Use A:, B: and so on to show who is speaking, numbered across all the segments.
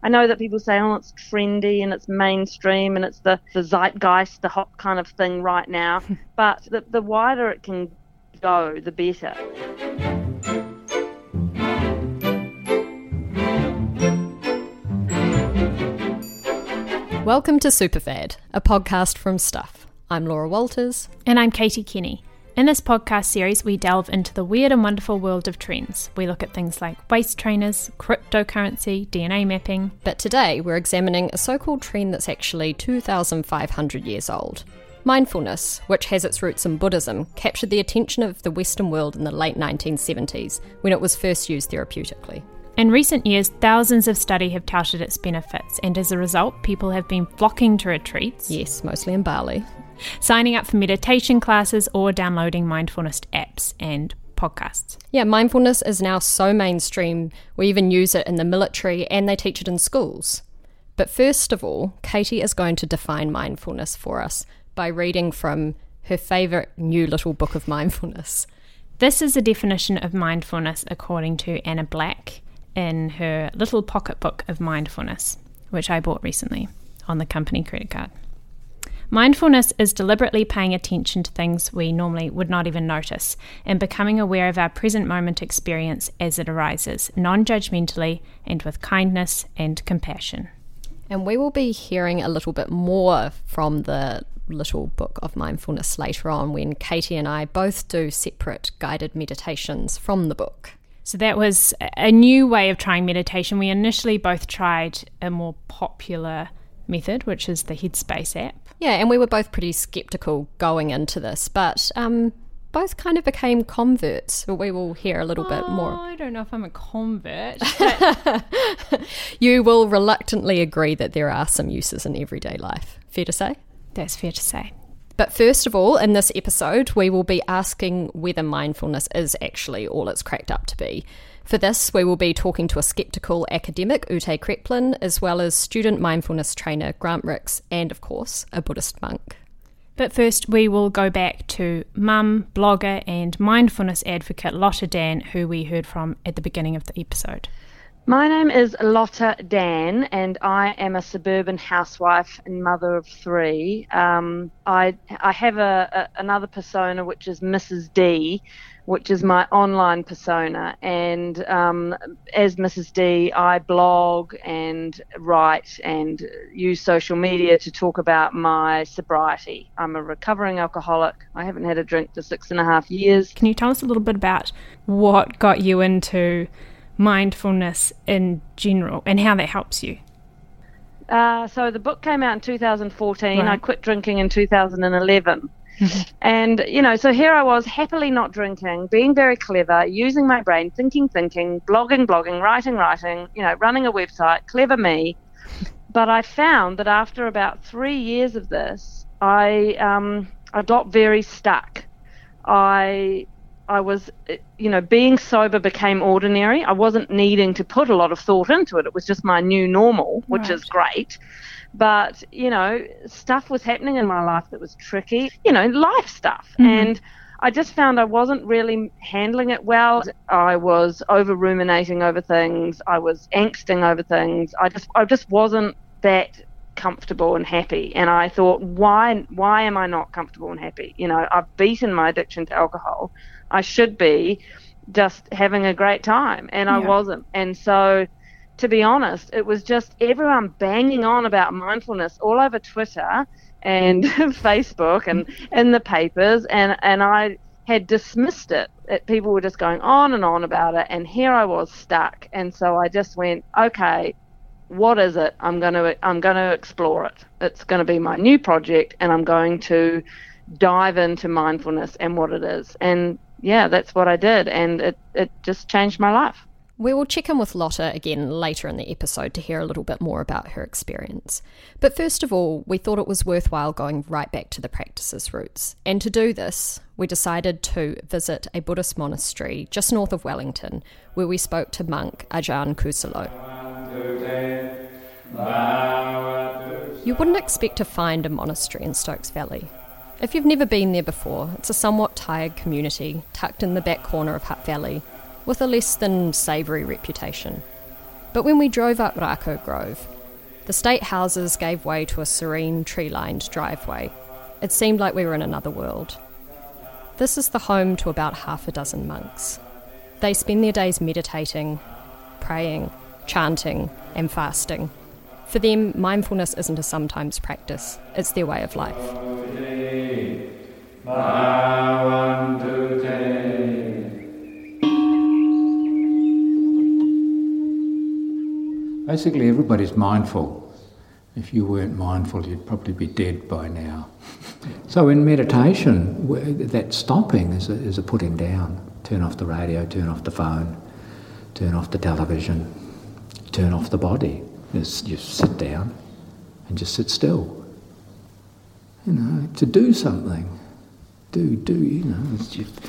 A: I know that people say, oh, it's trendy and it's mainstream and it's the, the zeitgeist, the hot kind of thing right now. but the, the wider it can go, the better.
B: Welcome to Superfad, a podcast from Stuff. I'm Laura Walters.
C: And I'm Katie Kenny. In this podcast series, we delve into the weird and wonderful world of trends. We look at things like waist trainers, cryptocurrency, DNA mapping.
B: But today, we're examining a so called trend that's actually 2,500 years old. Mindfulness, which has its roots in Buddhism, captured the attention of the Western world in the late 1970s when it was first used therapeutically.
C: In recent years, thousands of study have touted its benefits, and as a result, people have been flocking to retreats.
B: Yes, mostly in Bali
C: signing up for meditation classes, or downloading mindfulness apps and podcasts.
B: Yeah, mindfulness is now so mainstream, we even use it in the military and they teach it in schools. But first of all, Katie is going to define mindfulness for us by reading from her favourite new little book of mindfulness.
C: This is a definition of mindfulness according to Anna Black in her little pocket book of mindfulness, which I bought recently on the company credit card. Mindfulness is deliberately paying attention to things we normally would not even notice and becoming aware of our present moment experience as it arises, non judgmentally and with kindness and compassion.
B: And we will be hearing a little bit more from the little book of mindfulness later on when Katie and I both do separate guided meditations from the book.
C: So that was a new way of trying meditation. We initially both tried a more popular method, which is the Headspace app.
B: Yeah, and we were both pretty skeptical going into this, but um, both kind of became converts. But we will hear a little
C: oh,
B: bit more.
C: I don't know if I'm a convert.
B: you will reluctantly agree that there are some uses in everyday life. Fair to say?
C: That's fair to say.
B: But first of all, in this episode, we will be asking whether mindfulness is actually all it's cracked up to be. For this, we will be talking to a skeptical academic, Ute Kreplin, as well as student mindfulness trainer Grant Rix, and of course, a Buddhist monk.
C: But first, we will go back to mum, blogger, and mindfulness advocate Lotta Dann, who we heard from at the beginning of the episode.
A: My name is Lotta Dann, and I am a suburban housewife and mother of three. Um, I I have a, a, another persona which is Mrs. D, which is my online persona. And um, as Mrs. D, I blog and write and use social media to talk about my sobriety. I'm a recovering alcoholic. I haven't had a drink for six and a half years.
C: Can you tell us a little bit about what got you into mindfulness in general and how that helps you?
A: Uh, so the book came out in 2014. Right. I quit drinking in 2011. and, you know, so here I was happily not drinking, being very clever, using my brain, thinking, thinking, blogging, blogging, writing, writing, you know, running a website, clever me. But I found that after about three years of this, I, um, I got very stuck. I I was, you know, being sober became ordinary. I wasn't needing to put a lot of thought into it. It was just my new normal, which right. is great. But, you know, stuff was happening in my life that was tricky, you know, life stuff. Mm-hmm. And I just found I wasn't really handling it well. I was over ruminating over things. I was angsting over things. I just I just wasn't that comfortable and happy. And I thought, why why am I not comfortable and happy? You know, I've beaten my addiction to alcohol. I should be just having a great time and I wasn't. And so to be honest, it was just everyone banging on about mindfulness all over Twitter and Facebook and in the papers, and and I had dismissed it. it. People were just going on and on about it, and here I was stuck. And so I just went, okay, what is it? I'm gonna I'm gonna explore it. It's going to be my new project, and I'm going to dive into mindfulness and what it is. And yeah, that's what I did, and it it just changed my life.
B: We will check in with Lotta again later in the episode to hear a little bit more about her experience. But first of all, we thought it was worthwhile going right back to the practice's roots. And to do this, we decided to visit a Buddhist monastery just north of Wellington, where we spoke to monk Ajahn Kusalo. You wouldn't expect to find a monastery in Stokes Valley. If you've never been there before, it's a somewhat tired community tucked in the back corner of Hutt Valley with a less than savoury reputation. But when we drove up Rakau Grove, the state houses gave way to a serene, tree lined driveway. It seemed like we were in another world. This is the home to about half a dozen monks. They spend their days meditating, praying, chanting, and fasting. For them, mindfulness isn't a sometimes practice, it's their way of life.
D: Basically, everybody's mindful. If you weren't mindful, you'd probably be dead by now. so, in meditation, that stopping is a, is a putting down. Turn off the radio, turn off the phone, turn off the television, turn off the body. Just, just sit down and just sit still. You know, to do something. Do, do, you know, just,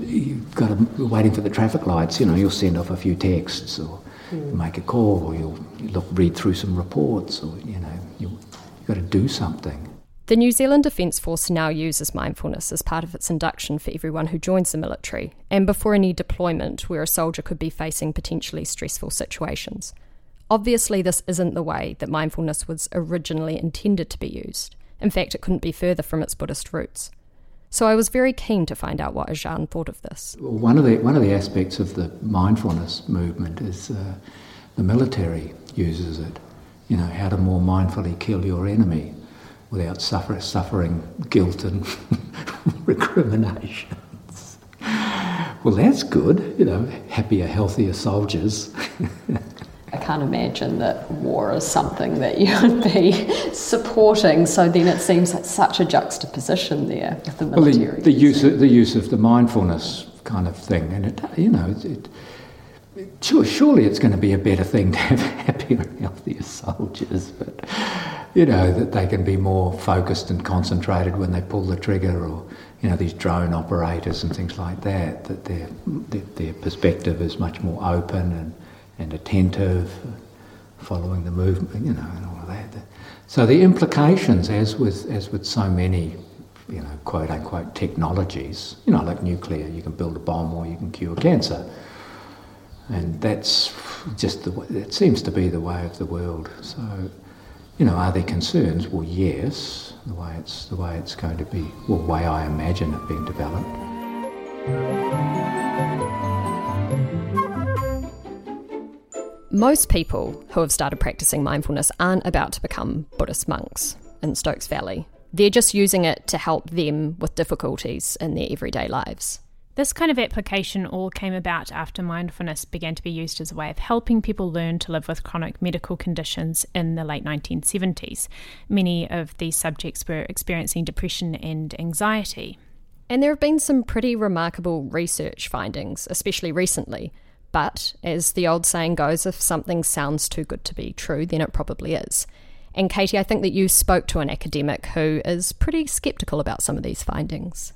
D: you've got to, waiting for the traffic lights, you know, you'll send off a few texts or mm. make a call, or you'll look, read through some reports, or you know, you, you've got to do something.
B: The New Zealand Defence Force now uses mindfulness as part of its induction for everyone who joins the military, and before any deployment where a soldier could be facing potentially stressful situations. Obviously, this isn't the way that mindfulness was originally intended to be used. In fact, it couldn't be further from its Buddhist roots. So I was very keen to find out what Ajahn thought of this.
D: One of the, one of the aspects of the mindfulness movement is uh, the military uses it. You know, how to more mindfully kill your enemy without suffer, suffering guilt and recriminations. Well, that's good. You know, happier, healthier soldiers.
E: I can't imagine that war is something that you would be supporting. So then it seems like such a juxtaposition there with the military.
D: Well, the, the use of, the use of the mindfulness kind of thing, and it you know it, it, sure, surely it's going to be a better thing to have happier and healthier soldiers, but you know that they can be more focused and concentrated when they pull the trigger, or you know these drone operators and things like that. That their their, their perspective is much more open and and attentive, following the movement, you know, and all of that. So the implications, as with as with so many, you know, quote unquote technologies, you know, like nuclear, you can build a bomb or you can cure cancer, and that's just the it seems to be the way of the world. So, you know, are there concerns? Well, yes, the way it's the way it's going to be, well, the way I imagine it being developed.
B: Most people who have started practicing mindfulness aren't about to become Buddhist monks in Stokes Valley. They're just using it to help them with difficulties in their everyday lives.
C: This kind of application all came about after mindfulness began to be used as a way of helping people learn to live with chronic medical conditions in the late 1970s. Many of these subjects were experiencing depression and anxiety.
B: And there have been some pretty remarkable research findings, especially recently, but as the old saying goes, if something sounds too good to be true, then it probably is. And Katie, I think that you spoke to an academic who is pretty skeptical about some of these findings.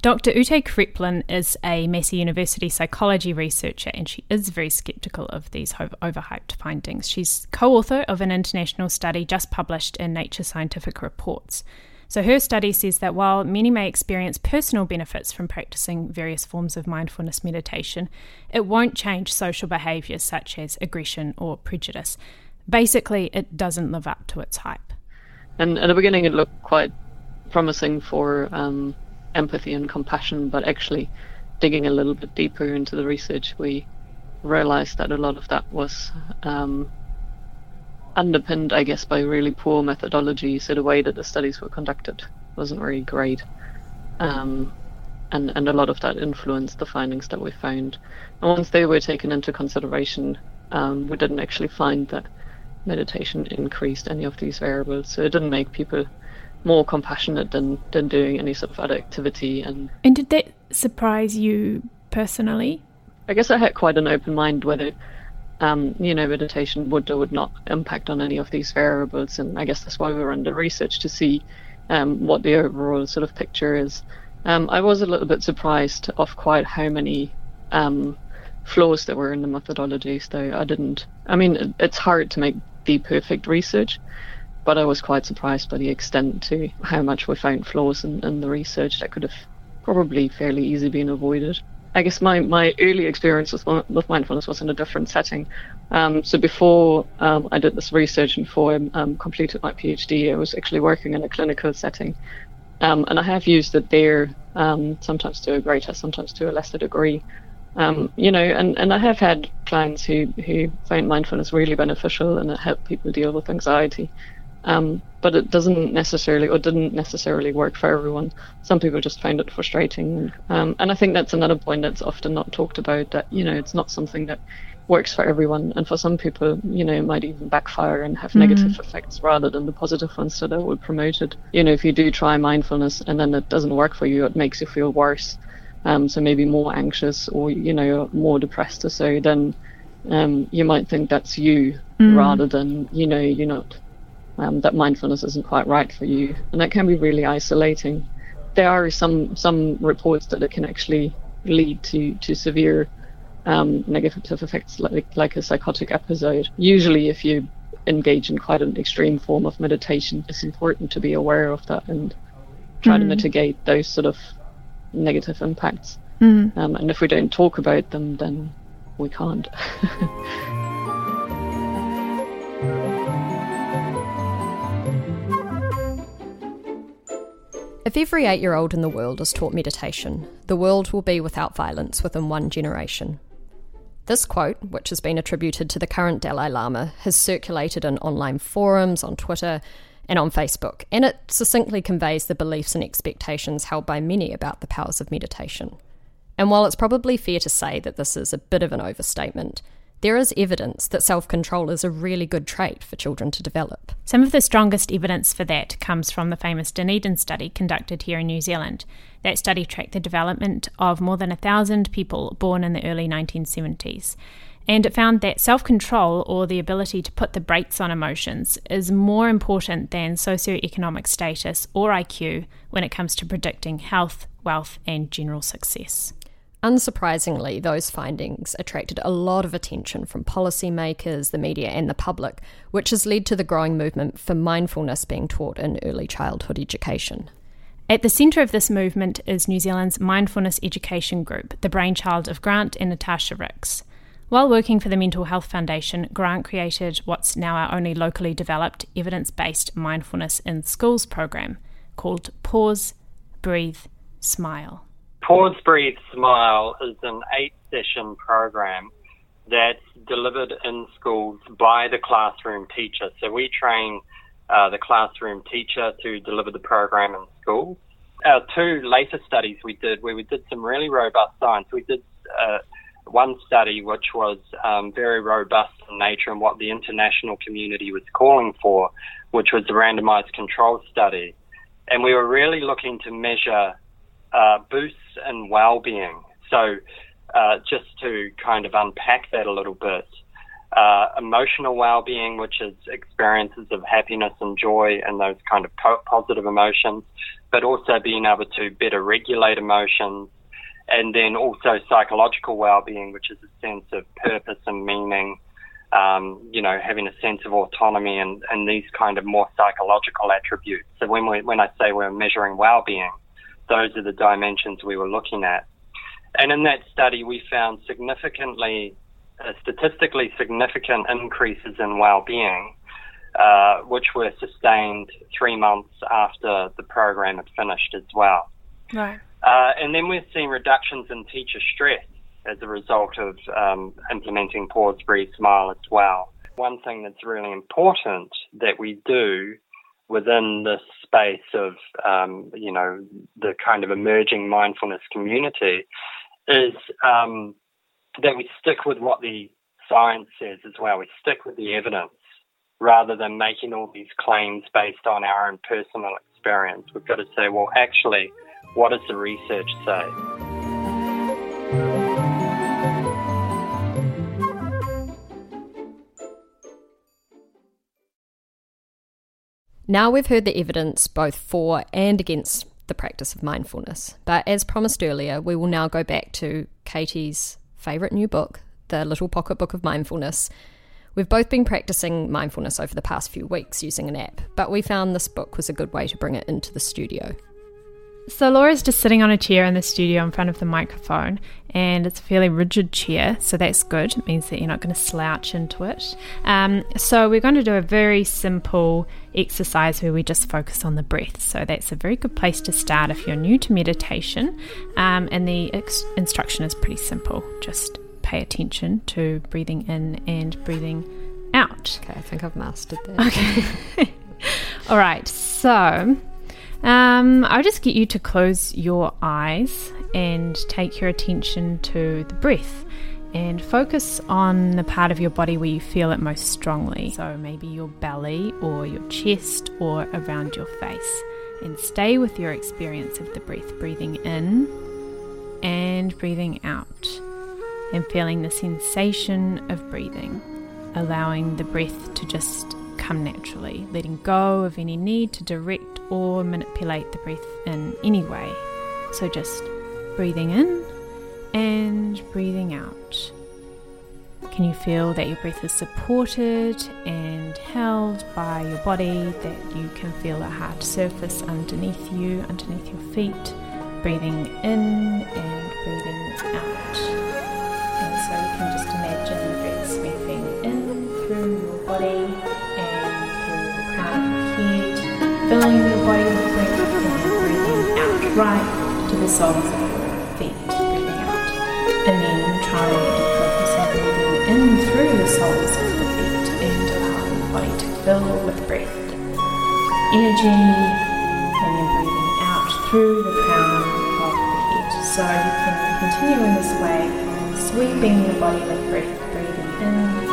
C: Dr. Ute Kreplin is a Massey University psychology researcher and she is very skeptical of these overhyped findings. She's co author of an international study just published in Nature Scientific Reports. So, her study says that while many may experience personal benefits from practicing various forms of mindfulness meditation, it won't change social behaviours such as aggression or prejudice. Basically, it doesn't live up to its hype.
F: And at the beginning, it looked quite promising for um, empathy and compassion, but actually, digging a little bit deeper into the research, we realized that a lot of that was um, underpinned, I guess, by really poor methodology. So the way that the studies were conducted wasn't really great. Um, and, and a lot of that influenced the findings that we found. And once they were taken into consideration, um, we didn't actually find that meditation increased any of these variables. So it didn't make people more compassionate than, than doing any sort of other activity. And,
C: and did that surprise you personally?
F: I guess I had quite an open mind whether um, you know, meditation would or would not impact on any of these variables. And I guess that's why we are under research to see um, what the overall sort of picture is. Um, I was a little bit surprised of quite how many um, flaws there were in the methodologies, though I didn't. I mean, it, it's hard to make the perfect research, but I was quite surprised by the extent to how much we found flaws in, in the research that could have probably fairly easily been avoided. I guess my, my early experience with, with mindfulness was in a different setting. Um, so before um, I did this research and before I um, completed my PhD, I was actually working in a clinical setting. Um, and I have used it there, um, sometimes to a greater, sometimes to a lesser degree. Um, you know, and, and I have had clients who, who find mindfulness really beneficial and it helped people deal with anxiety. Um, but it doesn't necessarily or didn't necessarily work for everyone. Some people just find it frustrating, um, and I think that's another point that's often not talked about. That you know, it's not something that works for everyone, and for some people, you know, it might even backfire and have mm-hmm. negative effects rather than the positive ones that I would promote it. You know, if you do try mindfulness and then it doesn't work for you, it makes you feel worse. Um, so maybe more anxious or you know more depressed or so, then um, you might think that's you mm. rather than you know you're not um, that mindfulness isn't quite right for you, and that can be really isolating. There are some some reports that it can actually lead to to severe um, negative effects, like like a psychotic episode. Usually, if you engage in quite an extreme form of meditation, it's important to be aware of that and try mm. to mitigate those sort of negative impacts. Mm. Um, and if we don't talk about them, then we can't.
B: If every eight year old in the world is taught meditation, the world will be without violence within one generation. This quote, which has been attributed to the current Dalai Lama, has circulated in online forums, on Twitter, and on Facebook, and it succinctly conveys the beliefs and expectations held by many about the powers of meditation. And while it's probably fair to say that this is a bit of an overstatement, there is evidence that self control is a really good trait for children to develop.
C: Some of the strongest evidence for that comes from the famous Dunedin study conducted here in New Zealand. That study tracked the development of more than a thousand people born in the early 1970s. And it found that self control, or the ability to put the brakes on emotions, is more important than socioeconomic status or IQ when it comes to predicting health, wealth, and general success.
B: Unsurprisingly, those findings attracted a lot of attention from policymakers, the media, and the public, which has led to the growing movement for mindfulness being taught in early childhood education.
C: At the centre of this movement is New Zealand's Mindfulness Education Group, the brainchild of Grant and Natasha Rix. While working for the Mental Health Foundation, Grant created what's now our only locally developed evidence based mindfulness in schools program called Pause, Breathe, Smile.
G: Pause, Breathe, Smile is an eight session program that's delivered in schools by the classroom teacher. So we train uh, the classroom teacher to deliver the program in schools. Our two later studies we did, where we did some really robust science, we did uh, one study which was um, very robust in nature and what the international community was calling for, which was a randomized control study. And we were really looking to measure uh, boosts in well-being. So, uh, just to kind of unpack that a little bit, uh, emotional well-being, which is experiences of happiness and joy and those kind of po- positive emotions, but also being able to better regulate emotions, and then also psychological well-being, which is a sense of purpose and meaning. Um, you know, having a sense of autonomy and, and these kind of more psychological attributes. So when we when I say we're measuring well-being, those are the dimensions we were looking at. And in that study, we found significantly, uh, statistically significant increases in well-being, uh, which were sustained three months after the program had finished as well.
C: Right.
G: Uh, and then we're seeing reductions in teacher stress as a result of um, implementing Pause, Breathe, Smile as well. One thing that's really important that we do within this space of, um, you know, the kind of emerging mindfulness community is um, that we stick with what the science says as well. We stick with the evidence rather than making all these claims based on our own personal experience. We've got to say, well, actually, what does the research say?
B: Now we've heard the evidence both for and against the practice of mindfulness. But as promised earlier, we will now go back to Katie's favourite new book, The Little Pocket Book of Mindfulness. We've both been practicing mindfulness over the past few weeks using an app, but we found this book was a good way to bring it into the studio.
C: So Laura's just sitting on a chair in the studio in front of the microphone, and it's a fairly rigid chair, so that's good. It means that you're not going to slouch into it. Um, so we're going to do a very simple exercise where we just focus on the breath. So that's a very good place to start if you're new to meditation. Um, and the ex- instruction is pretty simple. Just pay attention to breathing in and breathing out.
B: Okay, I think I've mastered that.
C: Okay. All right. So um, I'll just get you to close your eyes and take your attention to the breath and focus on the part of your body where you feel it most strongly. So maybe your belly or your chest or around your face. And stay with your experience of the breath, breathing in and breathing out, and feeling the sensation of breathing, allowing the breath to just come naturally, letting go of any need to direct or manipulate the breath in any way. So just breathing in and breathing out. Can you feel that your breath is supported and held by your body, that you can feel a hard surface underneath you, underneath your feet? Breathing in and breathing out. And so you can just imagine the breath sweeping in through your body and through the crown of your head, filling body with breath and breathing out right to the soles of your feet, breathing out. And then trying to focus on breathing in through the soles of the feet and allow your body to fill with breath. Energy and then breathing out through the crown of the head. So you can continue in this way, sweeping your body with breath, breathing in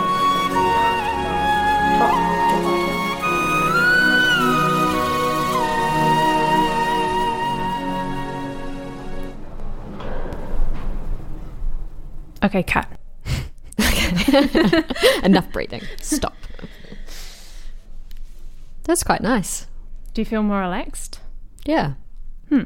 C: Okay, cut.
B: Enough breathing. Stop. That's quite nice.
C: Do you feel more relaxed?
B: Yeah.
C: Hmm.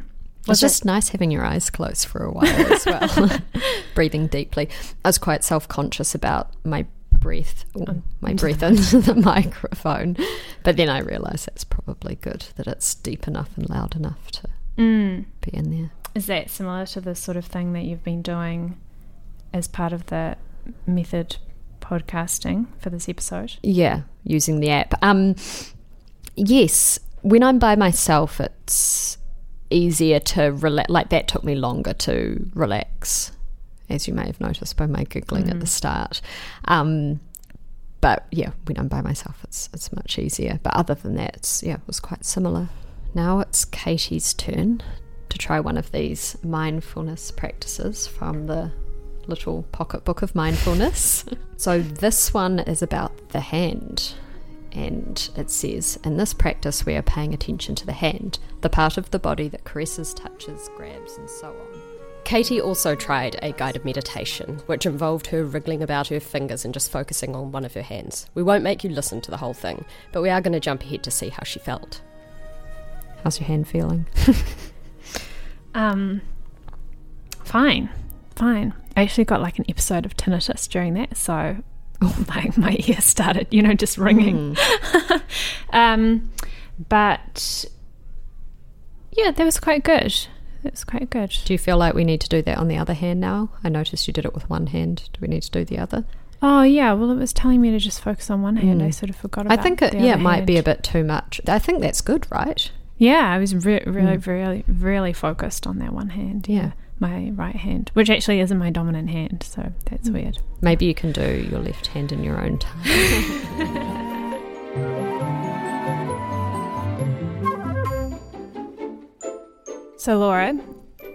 B: Was it's just nice having your eyes closed for a while as well. Breathing deeply. I was quite self conscious about my breath, oh, my breath into the microphone. But then I realised that's probably good that it's deep enough and loud enough to
C: mm.
B: be in there.
C: Is that similar to the sort of thing that you've been doing as part of the method podcasting for this episode?
B: Yeah, using the app. Um, yes, when I'm by myself, it's easier to relax. Like that took me longer to relax, as you may have noticed by my giggling mm. at the mm. start. Um, but yeah, when I'm by myself, it's it's much easier. But other than that, it's, yeah, it was quite similar. Now it's Katie's turn to try one of these mindfulness practices from the little pocketbook of mindfulness. so, this one is about the hand. And it says, in this practice, we are paying attention to the hand, the part of the body that caresses, touches, grabs, and so on. Katie also tried a guided meditation, which involved her wriggling about her fingers and just focusing on one of her hands. We won't make you listen to the whole thing, but we are going to jump ahead to see how she felt. How's your hand feeling?
C: um, fine, fine. I actually got like an episode of tinnitus during that, so like my ear started, you know, just ringing. Mm. um, but yeah, that was quite good. It was quite good.
B: Do you feel like we need to do that on the other hand now? I noticed you did it with one hand. Do we need to do the other?
C: Oh yeah, well it was telling me to just focus on one hand. Mm. I sort of forgot about. It.
B: I think it yeah it might be a bit too much. I think that's good, right?
C: Yeah, I was re- really, mm. really, really focused on that one hand. Yeah my right hand, which actually isn't my dominant hand, so that's mm. weird.
B: Maybe you can do your left hand in your own time.
C: so, Laura,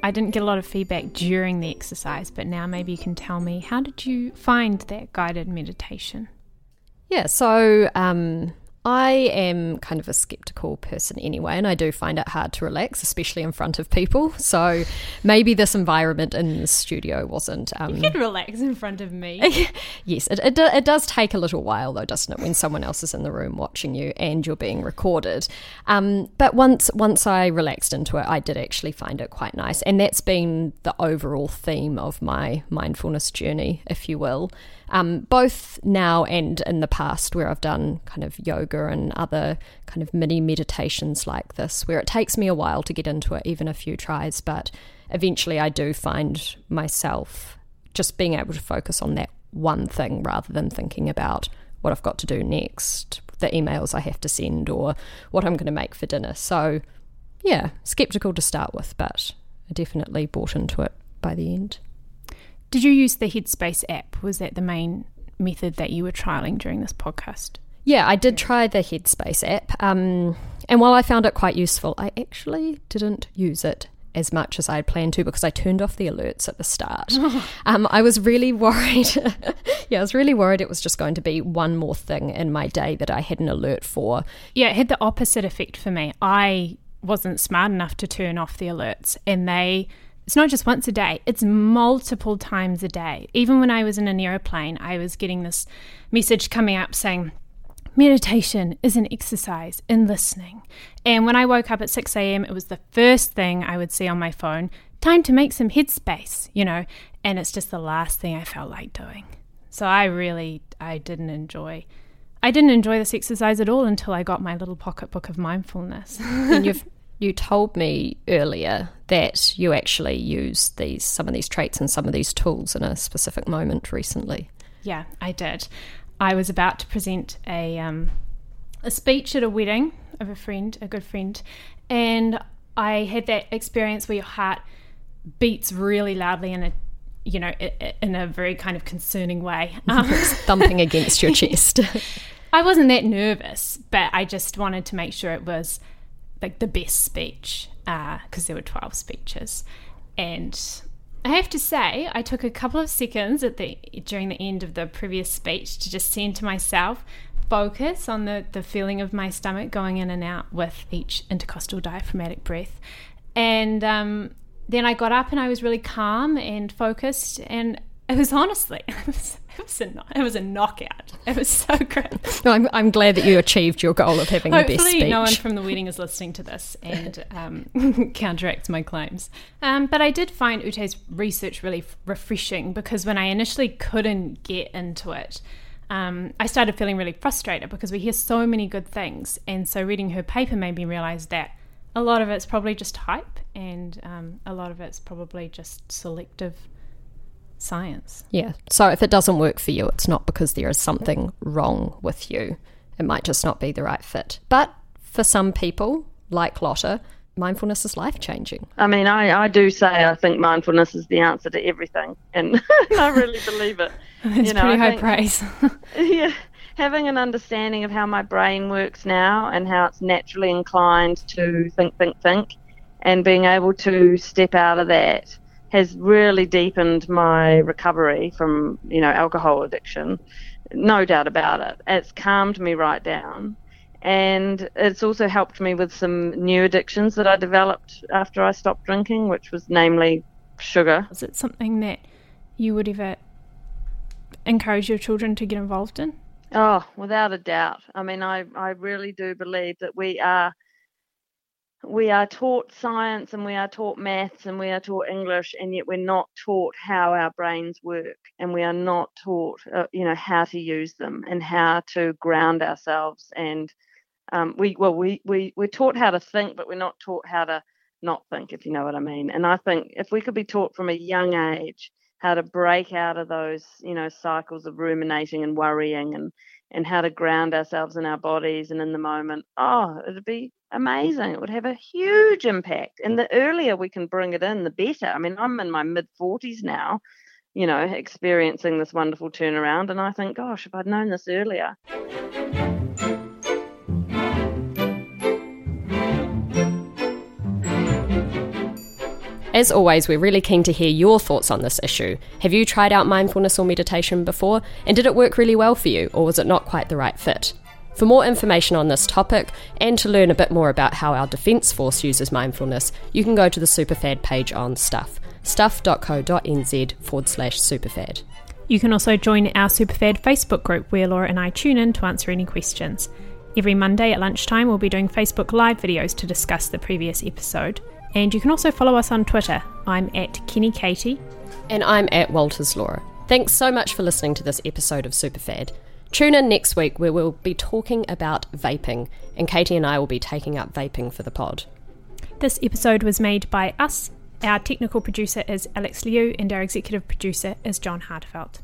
C: I didn't get a lot of feedback during the exercise, but now maybe you can tell me how did you find that guided meditation?
B: Yeah, so um, I am kind of a skeptical person anyway, and I do find it hard to relax, especially in front of people. So maybe this environment in the studio wasn't.
C: Um, you can relax in front of me.
B: yes, it, it, it, does take a little while, though, doesn't it, when someone else is in the room watching you and you're being recorded. Um, but once once I relaxed into it, I did actually find it quite nice, and that's been the overall theme of my mindfulness journey, if you will. Um, both now and in the past, where I've done kind of yoga and other kind of mini meditations like this, where it takes me a while to get into it, even a few tries, but eventually I do find myself just being able to focus on that one thing rather than thinking about what I've got to do next, the emails I have to send, or what I'm going to make for dinner. So, yeah, skeptical to start with, but I definitely bought into it by the end.
C: Did you use the Headspace app? Was that the main method that you were trialing during this podcast?
B: Yeah, I did try the Headspace app. Um, and while I found it quite useful, I actually didn't use it as much as I had planned to because I turned off the alerts at the start. um, I was really worried. yeah, I was really worried it was just going to be one more thing in my day that I had an alert for.
C: Yeah, it had the opposite effect for me. I wasn't smart enough to turn off the alerts, and they. It's not just once a day, it's multiple times a day. Even when I was in an aeroplane, I was getting this message coming up saying, meditation is an exercise in listening. And when I woke up at 6 a.m., it was the first thing I would see on my phone time to make some headspace, you know, and it's just the last thing I felt like doing. So I really, I didn't enjoy. I didn't enjoy this exercise at all until I got my little pocketbook of mindfulness.
B: and you've you told me earlier that you actually use these some of these traits and some of these tools in a specific moment recently.
C: Yeah, I did. I was about to present a um, a speech at a wedding of a friend, a good friend, and I had that experience where your heart beats really loudly in a you know in a very kind of concerning way,
B: um, thumping against your chest.
C: I wasn't that nervous, but I just wanted to make sure it was like the best speech because uh, there were twelve speeches, and I have to say, I took a couple of seconds at the during the end of the previous speech to just send to myself, focus on the, the feeling of my stomach going in and out with each intercostal diaphragmatic breath. And um, then I got up and I was really calm and focused, and it was honestly, it was, it was, a, it was a knockout. It was so great.
B: No, I'm, I'm glad that you achieved your goal of having
C: Hopefully
B: the best speech.
C: no one from the wedding is listening to this and um, counteracts my claims. Um, but I did find Ute's research really refreshing because when I initially couldn't get into it, um, I started feeling really frustrated because we hear so many good things. And so reading her paper made me realize that a lot of it's probably just hype and um, a lot of it's probably just selective science.
B: Yeah. So if it doesn't work for you, it's not because there is something wrong with you. It might just not be the right fit. But for some people, like Lotta, mindfulness is life changing.
A: I mean, I, I do say I think mindfulness is the answer to everything, and I really believe it.
C: It's you know, pretty I high think, praise.
A: yeah, having an understanding of how my brain works now and how it's naturally inclined to think, think, think, and being able to step out of that has really deepened my recovery from you know alcohol addiction no doubt about it. It's calmed me right down. And it's also helped me with some new addictions that I developed after I stopped drinking which was namely sugar.
C: Is it something that you would ever encourage your children to get involved in?
A: Oh without a doubt. I mean I I really do believe that we are we are taught science and we are taught maths and we are taught English, and yet we're not taught how our brains work, and we are not taught, uh, you know, how to use them and how to ground ourselves. And um, we, well, we we we're taught how to think, but we're not taught how to not think, if you know what I mean. And I think if we could be taught from a young age how to break out of those, you know, cycles of ruminating and worrying and and how to ground ourselves in our bodies and in the moment, oh, it'd be amazing. It would have a huge impact. And the earlier we can bring it in, the better. I mean, I'm in my mid 40s now, you know, experiencing this wonderful turnaround. And I think, gosh, if I'd known this earlier.
B: As always, we're really keen to hear your thoughts on this issue. Have you tried out mindfulness or meditation before? And did it work really well for you, or was it not quite the right fit? For more information on this topic and to learn a bit more about how our Defence Force uses mindfulness, you can go to the Superfad page on Stuff, stuff.co.nz forward slash superfad.
C: You can also join our Superfad Facebook group where Laura and I tune in to answer any questions. Every Monday at lunchtime, we'll be doing Facebook Live videos to discuss the previous episode. And you can also follow us on Twitter. I'm at Kenny Katie.
B: And I'm at Walters Laura. Thanks so much for listening to this episode of Superfad. Tune in next week where we'll be talking about vaping, and Katie and I will be taking up vaping for the pod.
C: This episode was made by us. Our technical producer is Alex Liu, and our executive producer is John Hartevelt.